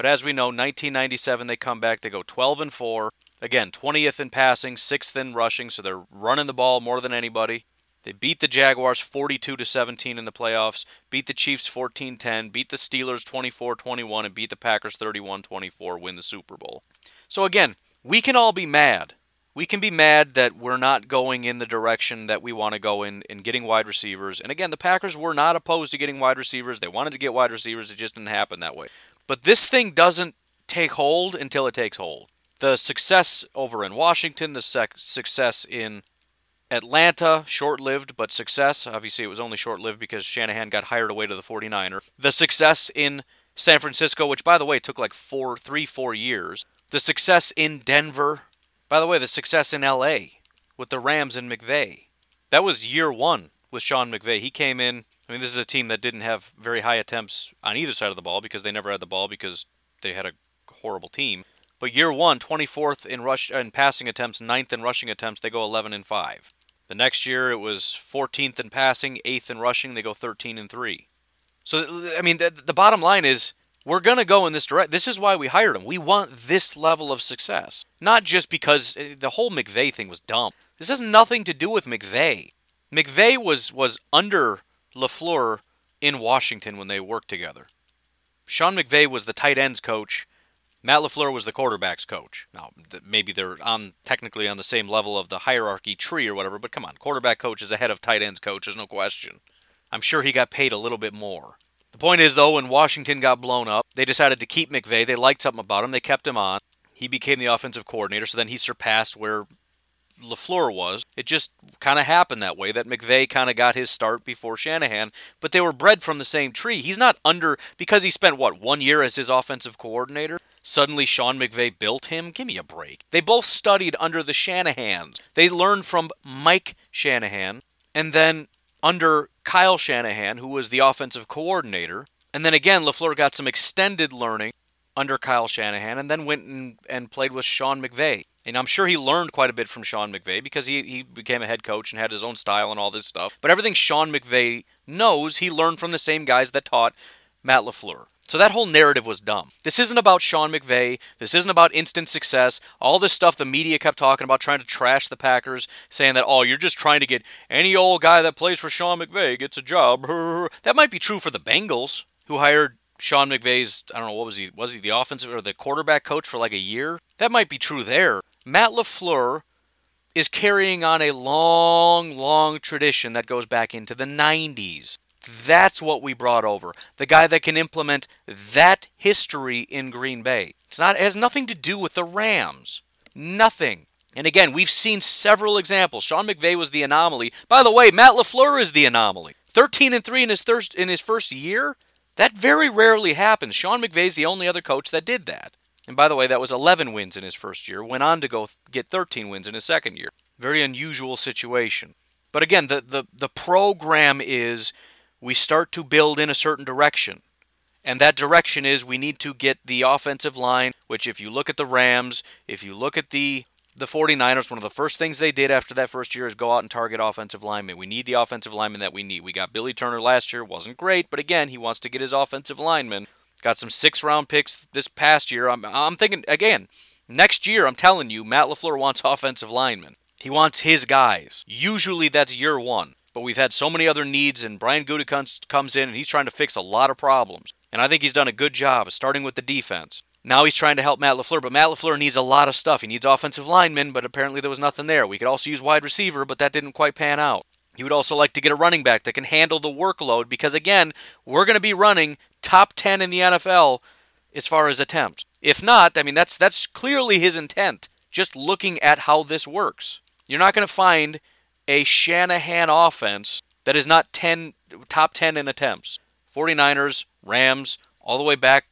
But as we know, 1997 they come back. They go 12 and four. Again, 20th in passing, 6th in rushing, so they're running the ball more than anybody. They beat the Jaguars 42 to 17 in the playoffs, beat the Chiefs 14-10, beat the Steelers 24-21 and beat the Packers 31-24, win the Super Bowl. So again, we can all be mad. We can be mad that we're not going in the direction that we want to go in in getting wide receivers. And again, the Packers were not opposed to getting wide receivers. They wanted to get wide receivers, it just didn't happen that way. But this thing doesn't take hold until it takes hold. The success over in Washington, the sec- success in Atlanta, short lived, but success. Obviously, it was only short lived because Shanahan got hired away to the 49er. The success in San Francisco, which, by the way, took like four, three, four years. The success in Denver. By the way, the success in LA with the Rams and McVay. That was year one with Sean McVay. He came in. I mean, this is a team that didn't have very high attempts on either side of the ball because they never had the ball because they had a horrible team. But year one, 24th in rush in passing attempts, 9th in rushing attempts, they go 11 and 5. The next year it was 14th in passing, 8th in rushing. They go 13 and 3. So I mean, the, the bottom line is we're going to go in this direction. This is why we hired him. We want this level of success, not just because eh, the whole McVay thing was dumb. This has nothing to do with McVay. McVay was was under LaFleur in Washington when they worked together. Sean McVay was the tight ends coach Matt LaFleur was the quarterback's coach. Now, maybe they're on technically on the same level of the hierarchy tree or whatever, but come on, quarterback coach is ahead of tight ends coach, there's no question. I'm sure he got paid a little bit more. The point is, though, when Washington got blown up, they decided to keep McVay. They liked something about him. They kept him on. He became the offensive coordinator, so then he surpassed where LaFleur was. It just kind of happened that way that McVay kind of got his start before Shanahan, but they were bred from the same tree. He's not under because he spent what, 1 year as his offensive coordinator? Suddenly Sean McVay built him? Give me a break. They both studied under the Shanahans. They learned from Mike Shanahan and then under Kyle Shanahan, who was the offensive coordinator. And then again, LaFleur got some extended learning under Kyle Shanahan and then went and, and played with Sean McVay. And I'm sure he learned quite a bit from Sean McVay because he, he became a head coach and had his own style and all this stuff. But everything Sean McVay knows, he learned from the same guys that taught Matt LaFleur. So that whole narrative was dumb. This isn't about Sean McVay. This isn't about instant success. All this stuff the media kept talking about, trying to trash the Packers, saying that, oh, you're just trying to get any old guy that plays for Sean McVay gets a job. *laughs* That might be true for the Bengals, who hired Sean McVay's, I don't know, what was he? Was he the offensive or the quarterback coach for like a year? That might be true there. Matt LaFleur is carrying on a long, long tradition that goes back into the 90s. That's what we brought over. The guy that can implement that history in Green Bay. It's not it has nothing to do with the Rams. Nothing. And again, we've seen several examples. Sean McVay was the anomaly. By the way, Matt LaFleur is the anomaly. 13 and 3 in his thirst, in his first year? That very rarely happens. Sean McVay's the only other coach that did that. And by the way, that was 11 wins in his first year, went on to go get 13 wins in his second year. Very unusual situation. But again, the, the, the program is we start to build in a certain direction. And that direction is we need to get the offensive line, which if you look at the Rams, if you look at the the 49ers, one of the first things they did after that first year is go out and target offensive linemen. We need the offensive linemen that we need. We got Billy Turner last year, wasn't great, but again, he wants to get his offensive linemen. Got some six round picks this past year. I'm, I'm thinking, again, next year, I'm telling you, Matt LaFleur wants offensive linemen. He wants his guys. Usually that's year one. But we've had so many other needs, and Brian Gutekunst comes in and he's trying to fix a lot of problems. And I think he's done a good job, starting with the defense. Now he's trying to help Matt LaFleur, but Matt LaFleur needs a lot of stuff. He needs offensive linemen, but apparently there was nothing there. We could also use wide receiver, but that didn't quite pan out. He would also like to get a running back that can handle the workload because, again, we're going to be running top 10 in the NFL as far as attempts. If not, I mean, that's, that's clearly his intent, just looking at how this works. You're not going to find a Shanahan offense that is not 10 top 10 in attempts. 49ers, Rams, all the way back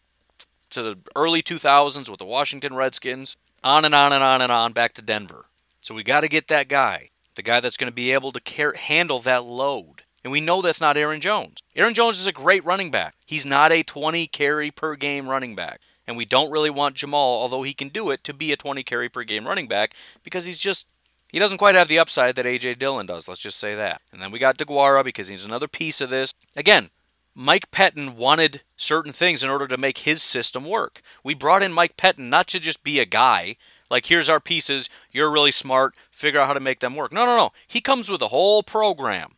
to the early 2000s with the Washington Redskins, on and on and on and on back to Denver. So we got to get that guy, the guy that's going to be able to care, handle that load. And we know that's not Aaron Jones. Aaron Jones is a great running back. He's not a 20 carry per game running back. And we don't really want Jamaal, although he can do it, to be a 20 carry per game running back because he's just he doesn't quite have the upside that A.J. Dillon does, let's just say that. And then we got DeGuara because he's another piece of this. Again, Mike Pettine wanted certain things in order to make his system work. We brought in Mike Pettine not to just be a guy, like, here's our pieces, you're really smart, figure out how to make them work. No, no, no. He comes with a whole program.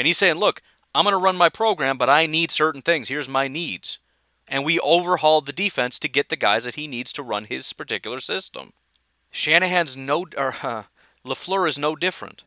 And he's saying, look, I'm going to run my program, but I need certain things. Here's my needs. And we overhauled the defense to get the guys that he needs to run his particular system. Shanahan's no, or, uh, LaFleur is no different.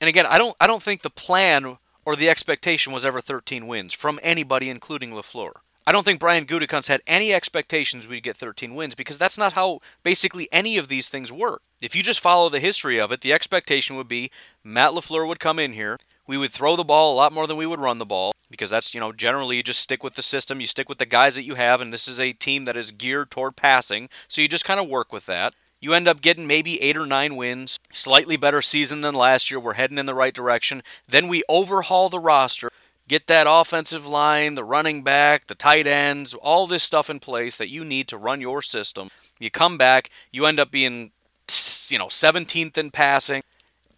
And again, I don't I don't think the plan or the expectation was ever 13 wins from anybody including LaFleur. I don't think Brian Gutekunst had any expectations we'd get 13 wins because that's not how basically any of these things work. If you just follow the history of it, the expectation would be Matt LaFleur would come in here, we would throw the ball a lot more than we would run the ball because that's, you know, generally you just stick with the system, you stick with the guys that you have and this is a team that is geared toward passing, so you just kind of work with that. You end up getting maybe eight or nine wins, slightly better season than last year. We're heading in the right direction. Then we overhaul the roster, get that offensive line, the running back, the tight ends, all this stuff in place that you need to run your system. You come back, you end up being, you know, 17th in passing,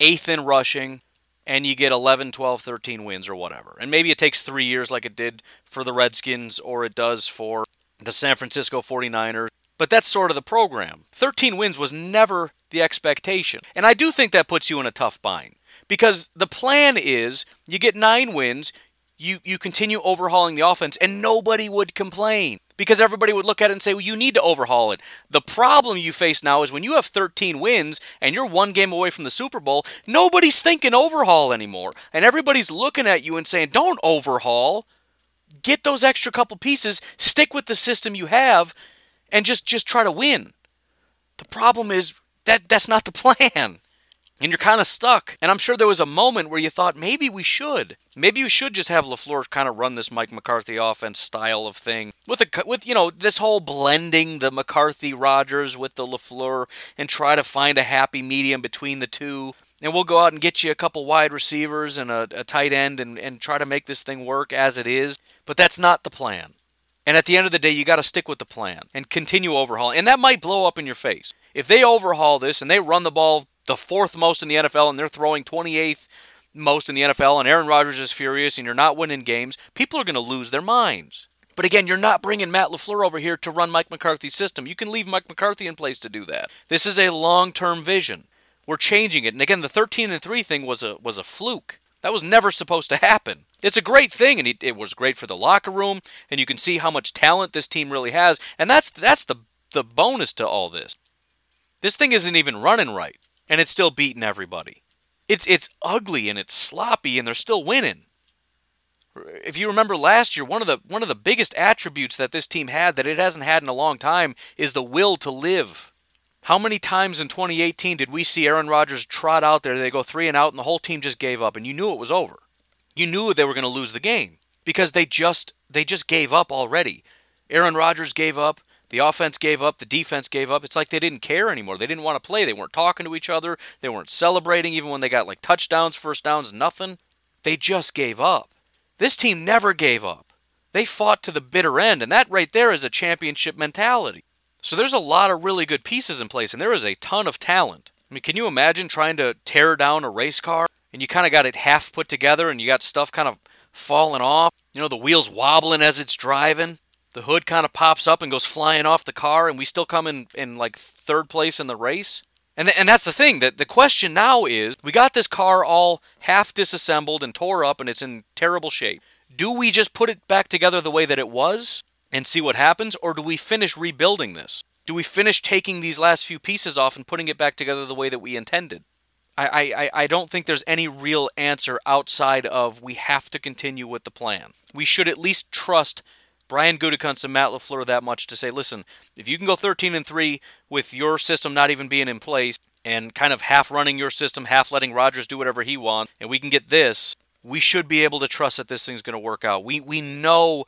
8th in rushing, and you get 11, 12, 13 wins or whatever. And maybe it takes three years like it did for the Redskins or it does for the San Francisco 49ers but that's sort of the program. 13 wins was never the expectation. And I do think that puts you in a tough bind because the plan is you get nine wins, you, you continue overhauling the offense, and nobody would complain because everybody would look at it and say, well, you need to overhaul it. The problem you face now is when you have 13 wins and you're one game away from the Super Bowl, nobody's thinking overhaul anymore. And everybody's looking at you and saying, don't overhaul. Get those extra couple pieces, stick with the system you have, and just just try to win. The problem is that that's not the *laughs* plan. And you're kind of stuck. And I'm sure there was a moment where you thought maybe we should. Maybe you should just have LaFleur kind of run this Mike McCarthy offense style of thing. With a with you know, this whole blending the McCarthy Rodgers with the LaFleur and try to find a happy medium between the two and we'll go out and get you a couple wide receivers and a, a tight end and, and try to make this thing work as it is. But that's not the plan. And at the end of the day, you got to stick with the plan and continue overhauling. And that might blow up in your face. If they overhaul this and they run the ball the fourth most in the NFL and they're throwing 28th most in the NFL and Aaron Rodgers is furious and you're not winning games, people are going to lose their minds. But again, you're not bringing Matt LaFleur over here to run Mike McCarthy's system. You can leave Mike McCarthy in place to do that. This is a long-term vision. We're changing it. And again, the 13 and 3 thing was a was a fluke. That was never supposed to happen. It's a great thing, and it, it, was great for the locker room, and you can see how much talent this team really has. And that's that's the the bonus to all this. This thing isn't even running right, and it's still beating everybody. It's it's ugly and it's sloppy, and they're still winning. If you remember last year, one of the one of the biggest attributes that this team had that it hasn't had in a long time is the will to live. How many times in 2018 did we see Aaron Rodgers trot out there, they go three and out, and the whole team just gave up, and you knew it was over. You knew they were going to lose the game because they just they just gave up already. Aaron Rodgers gave up, the offense gave up, the defense gave up. It's like they didn't care anymore. They didn't want to play. They weren't talking to each other. They weren't celebrating even when they got like touchdowns, first downs, nothing. They just gave up. This team never gave up. They fought to the bitter end, and that right there is a championship mentality. So there's a lot of really good pieces in place, and there is a ton of talent. I mean, can you imagine trying to tear down a race car and you kind of got it half put together and you got stuff kind of falling off? You know, the wheels wobbling as it's driving. The hood kind of pops up and goes flying off the car, and we still come in, in like third place in the race. And, th- and that's the thing. That the question now is we got this car all half disassembled and tore up, and it's in terrible shape. Do we just put it back together the way that it was? and see what happens, or do we finish rebuilding this? Do we finish taking these last few pieces off and putting it back together the way that we intended? I, I, I don't think there's any real answer outside of we have to continue with the plan. We should at least trust Brian Gutekunst and Matt LaFleur that much to say, listen, if you can go 13 and 3 with your system not even being in place and kind of half running your system, half letting Rodgers do whatever he wants, and we can get this, we should be able to trust that this thing's going to work out. We we know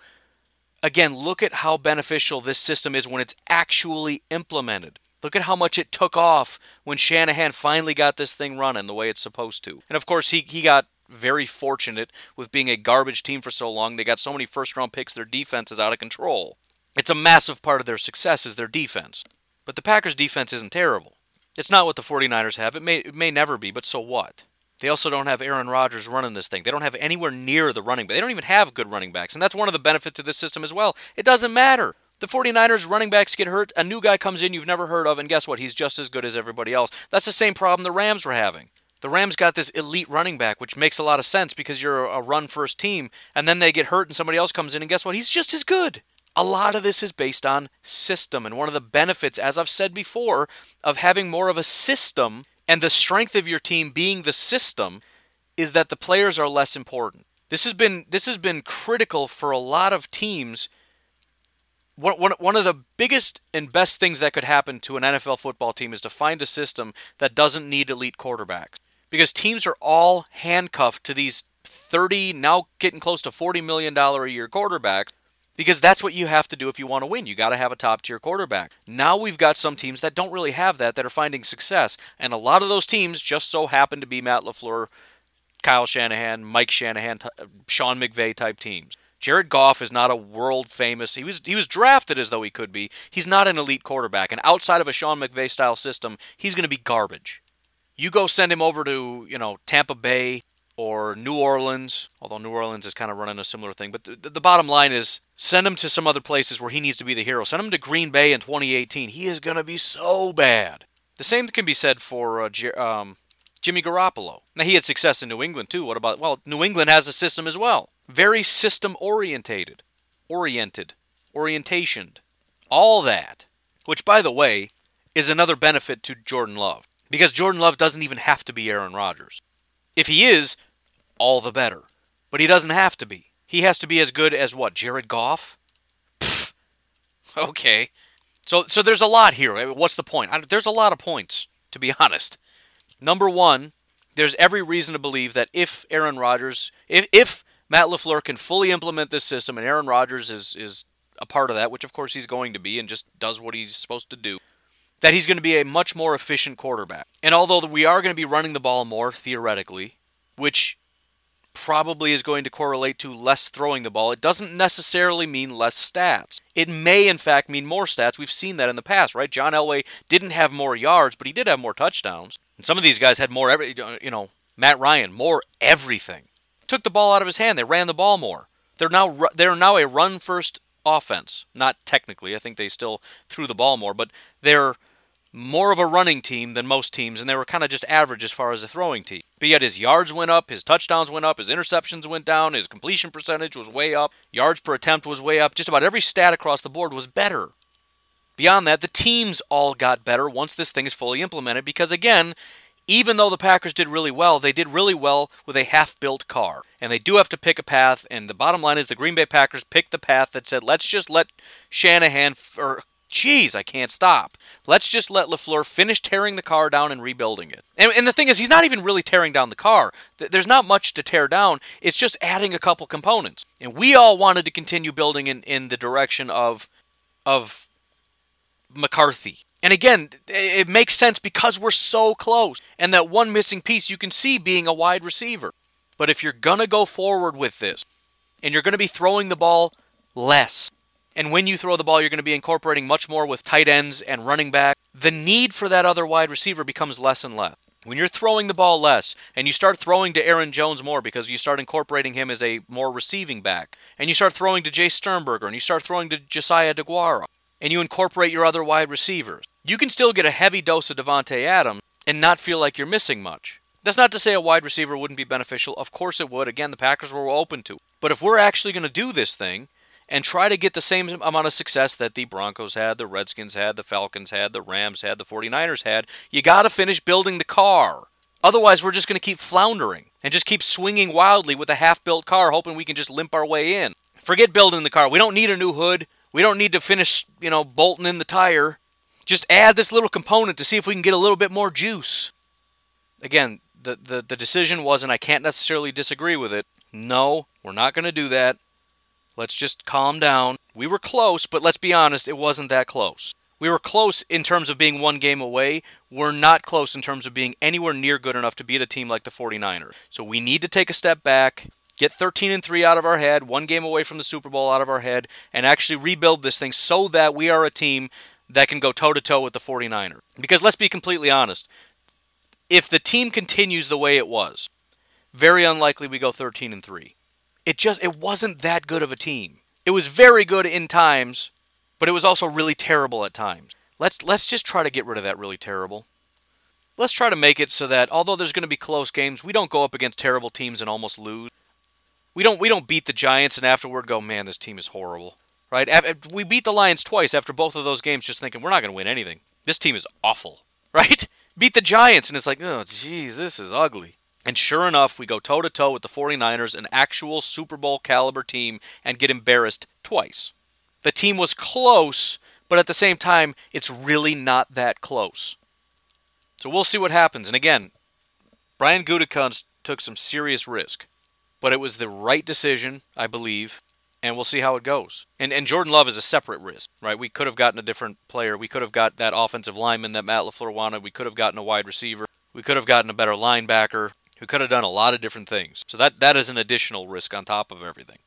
Again, look at how beneficial this system is when it's actually implemented. Look at how much it took off when Shanahan finally got this thing running the way it's supposed to. And of course, he, he got very fortunate with being a garbage team for so long. They got so many first round picks, their defense is out of control. It's a massive part of their success is their defense. But the Packers' defense isn't terrible. It's not what the 49ers have. It may, it may never be, but so what? They also don't have Aaron Rodgers running this thing. They don't have anywhere near the running back. They don't even have good running backs. And that's one of the benefits of this system as well. It doesn't matter. The 49ers running backs get hurt, a new guy comes in you've never heard of, and guess what? He's just as good as everybody else. That's the same problem the Rams were having. The Rams got this elite running back, which makes a lot of sense because you're a run first team, and then they get hurt and somebody else comes in, and guess what? He's just as good. A lot of this is based on system, and one of the benefits, as I've said before, of having more of a system and the strength of your team being the system is that the players are less important. This has been this has been critical for a lot of teams. One, one, one of the biggest and best things that could happen to an NFL football team is to find a system that doesn't need elite quarterbacks. Because teams are all handcuffed to these 30, now getting close to $40 million a year quarterbacks because that's what you have to do if you want to win. You got to have a top tier quarterback. Now we've got some teams that don't really have that that are finding success, and a lot of those teams just so happen to be Matt LaFleur, Kyle Shanahan, Mike Shanahan, Sean McVay type teams. Jared Goff is not a world famous. He was he was drafted as though he could be. He's not an elite quarterback, and outside of a Sean McVay style system, he's going to be garbage. You go send him over to you know Tampa Bay or New Orleans, although New Orleans is kind of running a similar thing. But the, the, bottom line is send him to some other places where he needs to be the hero. Send him to Green Bay in 2018. He is going to be so bad. The same can be said for uh, um, Jimmy Garoppolo. Now, he had success in New England too. What about, well, New England has a system as well. Very system orientated, oriented, orientationed, all that. Which, by the way, is another benefit to Jordan Love. Because Jordan Love doesn't even have to be Aaron Rodgers. If he is, all the better. But he doesn't have to be. He has to be as good as what? Jared Goff? Pfft. *laughs* Okay. So so there's a lot here. What's the point? There's a lot of points, to be *laughs* honest. Number one, there's every reason to believe that if Aaron Rodgers, if, if Matt LaFleur can fully implement this system and Aaron Rodgers is, is a part of that, which of course he's going to be and just does what he's supposed to do, that he's going to be a much more efficient quarterback. And although we are going to be running the ball more theoretically, which probably is going to correlate to less throwing the ball, it doesn't necessarily mean less stats. It may, in fact, mean more stats. We've seen that in the past, right? John Elway didn't have more yards, but he did have more touchdowns. And some of these guys had more, every, you know, Matt Ryan, more everything. Took the ball out of his hand. They ran the ball more. They're now they're now a run first offense. Not technically, I think they still threw the ball more, but they're more of a running team than most teams, and they were kind of just average as far as a throwing team. But yet his yards went up, his touchdowns went up, his interceptions went down, his completion percentage was way up, yards per attempt was way up. Just about every stat across the board was better. Beyond that, the teams all got better once this thing is fully implemented because, again, even though the Packers did really well, they did really well with a half built car. And they do have to pick a path. And the bottom line is the Green Bay Packers picked the path that said, let's just let Shanahan, or Jeez, I can't stop. Let's just let LaFleur finish tearing the car down and rebuilding it. And, and, the thing is, he's not even really tearing down the car. There's not much to tear down. It's just adding a couple components. And we all wanted to continue building in, in the direction of, of McCarthy. And again, it makes sense because we're so close. And that one missing piece you can see being a wide receiver. But if you're going to go forward with this, and you're going to be throwing the ball less, and when you throw the ball, you're going to be incorporating much more with tight ends and running back. The need for that other wide receiver becomes less and less. When you're throwing the ball less and you start throwing to Aaron Jones more because you start incorporating him as a more receiving back, and you start throwing to Jace Sternberger and you start throwing to Josiah DeGuara, and you incorporate your other wide receivers, you can still get a heavy dose of Davante Adams and not feel like you're missing much. That's not to say a wide receiver wouldn't be beneficial. Of course it would. Again, the Packers were open to. But if we're actually going to do this thing, and try to get the same amount of success that the Broncos had, the Redskins had, the Falcons had, the Rams had, the 49ers had, you got to finish building the car. Otherwise, we're just going to keep floundering and just keep swinging wildly with a half built car, hoping we can just limp our way in. Forget building the car. We don't need a new hood. We don't need to finish, you know, bolting in the tire. Just add this little component to see if we can get a little bit more juice. Again, the, the, the decision was, and I can't necessarily disagree with it. No, we're not going to do that. Let's just calm down. We were close, but let's be honest, it wasn't that close. We were close in terms of being one game away. We're not close in terms of being anywhere near good enough to beat a team like the 49ers. So we need to take a step back, get 13 and 3 out of our head, one game away from the Super Bowl out of our head, and actually rebuild this thing so that we are a team that can go toe to toe with the 49ers. Because let's be completely honest, if the team continues the way it was, very unlikely we go 13 and 3 it just it wasn't that good of a team. It was very good in times, but it was also really terrible at times. Let's let's just try to get rid of that really terrible. Let's try to make it so that although there's going to be close games, we don't go up against terrible teams and almost lose. We don't we don't beat the Giants and afterward go, "Man, this team is horrible." Right? We beat the Lions twice after both of those games just thinking we're not going to win anything. This team is awful. *laughs* Right? Beat the Giants and it's like, "Oh, geez, this is ugly." And sure enough, we go toe to toe with the 49ers, an actual Super Bowl caliber team, and get embarrassed twice. The team was close, but at the same time, it's really not that close. So we'll see what happens. And again, Brian Gutekunst took some serious risk, but it was the right decision, I believe, and we'll see how it goes. And and Jordan Love is a separate risk, right? We could have gotten a different player. We could have got that offensive lineman that Matt LaFleur wanted. We could have gotten a wide receiver. We could have gotten a better linebacker who could have done a lot of different things. So that that is an additional risk on top of everything.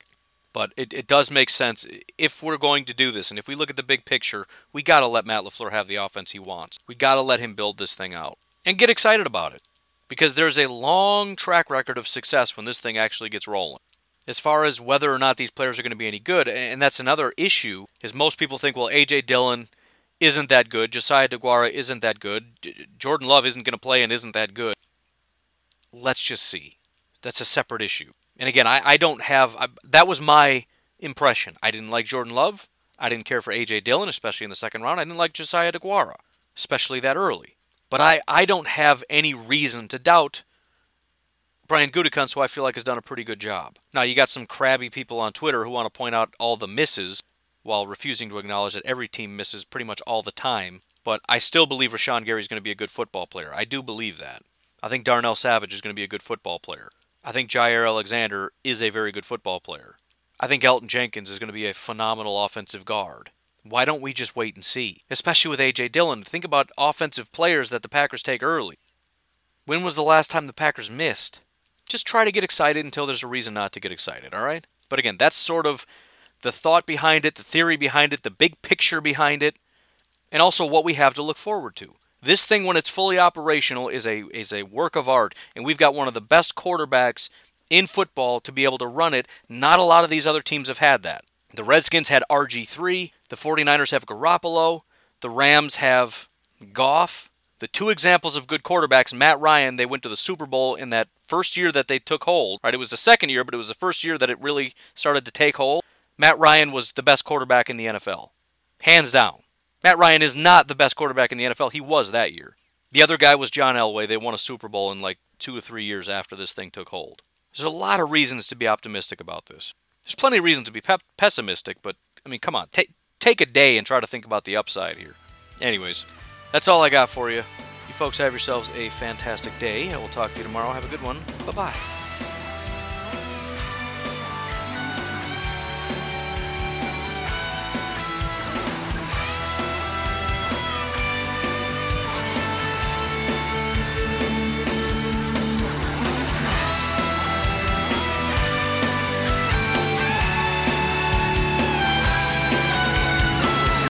But it, it does make sense if we're going to do this, and if we look at the big picture, we got to let Matt LaFleur have the offense he wants. We got to let him build this thing out and get excited about it because there's a long track record of success when this thing actually gets rolling. As far as whether or not these players are going to be any good, and that's another issue, is most people think, well, A.J. Dillon isn't that good, Josiah DeGuara isn't that good, Jordan Love isn't going to play and isn't that good. Let's just see. That's a separate issue. And again, I, I don't have. I, that was my impression. I didn't like Jordan Love. I didn't care for A.J. Dillon, especially in the second round. I didn't like Josiah DeGuara, especially that early. But I, I don't have any reason to doubt Brian Gutekunst, who I feel like has done a pretty good job. Now, you got some crabby people on Twitter who want to point out all the misses while refusing to acknowledge that every team misses pretty much all the time. But I still believe Rashan Gary is going to be a good football player. I do believe that. I think Darnell Savage is going to be a good football player. I think Jaire Alexander is a very good football player. I think Elgton Jenkins is going to be a phenomenal offensive guard. Why don't we just wait and see? Especially with A.J. Dillon. Think about offensive players that the Packers take early. When was the last time the Packers missed? Just try to get excited until there's a reason not to get excited, all right? But again, that's sort of the thought behind it, the theory behind it, the big picture behind it, and also what we have to look forward to. This thing, when it's fully operational, is a is a work of art, and we've got one of the best quarterbacks in football to be able to run it. Not a lot of these other teams have had that. The Redskins had RG3, the 49ers have Garoppolo, the Rams have Goff. The two examples of good quarterbacks, Matt Ryan, they went to the Super Bowl in that first year that they took hold, right? It was the second year, but it was the first year that it really started to take hold. Matt Ryan was the best quarterback in the NFL. Hands down. Matt Ryan is not the best quarterback in the NFL. He was that year. The other guy was John Elway. They won a Super Bowl in like two or three years after this thing took hold. There's a lot of reasons to be optimistic about this. There's plenty of reasons to be pe- pessimistic, but I mean, come on, take take a day and try to think about the upside here. Anyways, that's all I got for you. You folks have yourselves a fantastic day. I will talk to you tomorrow. Have a good one. Bye bye.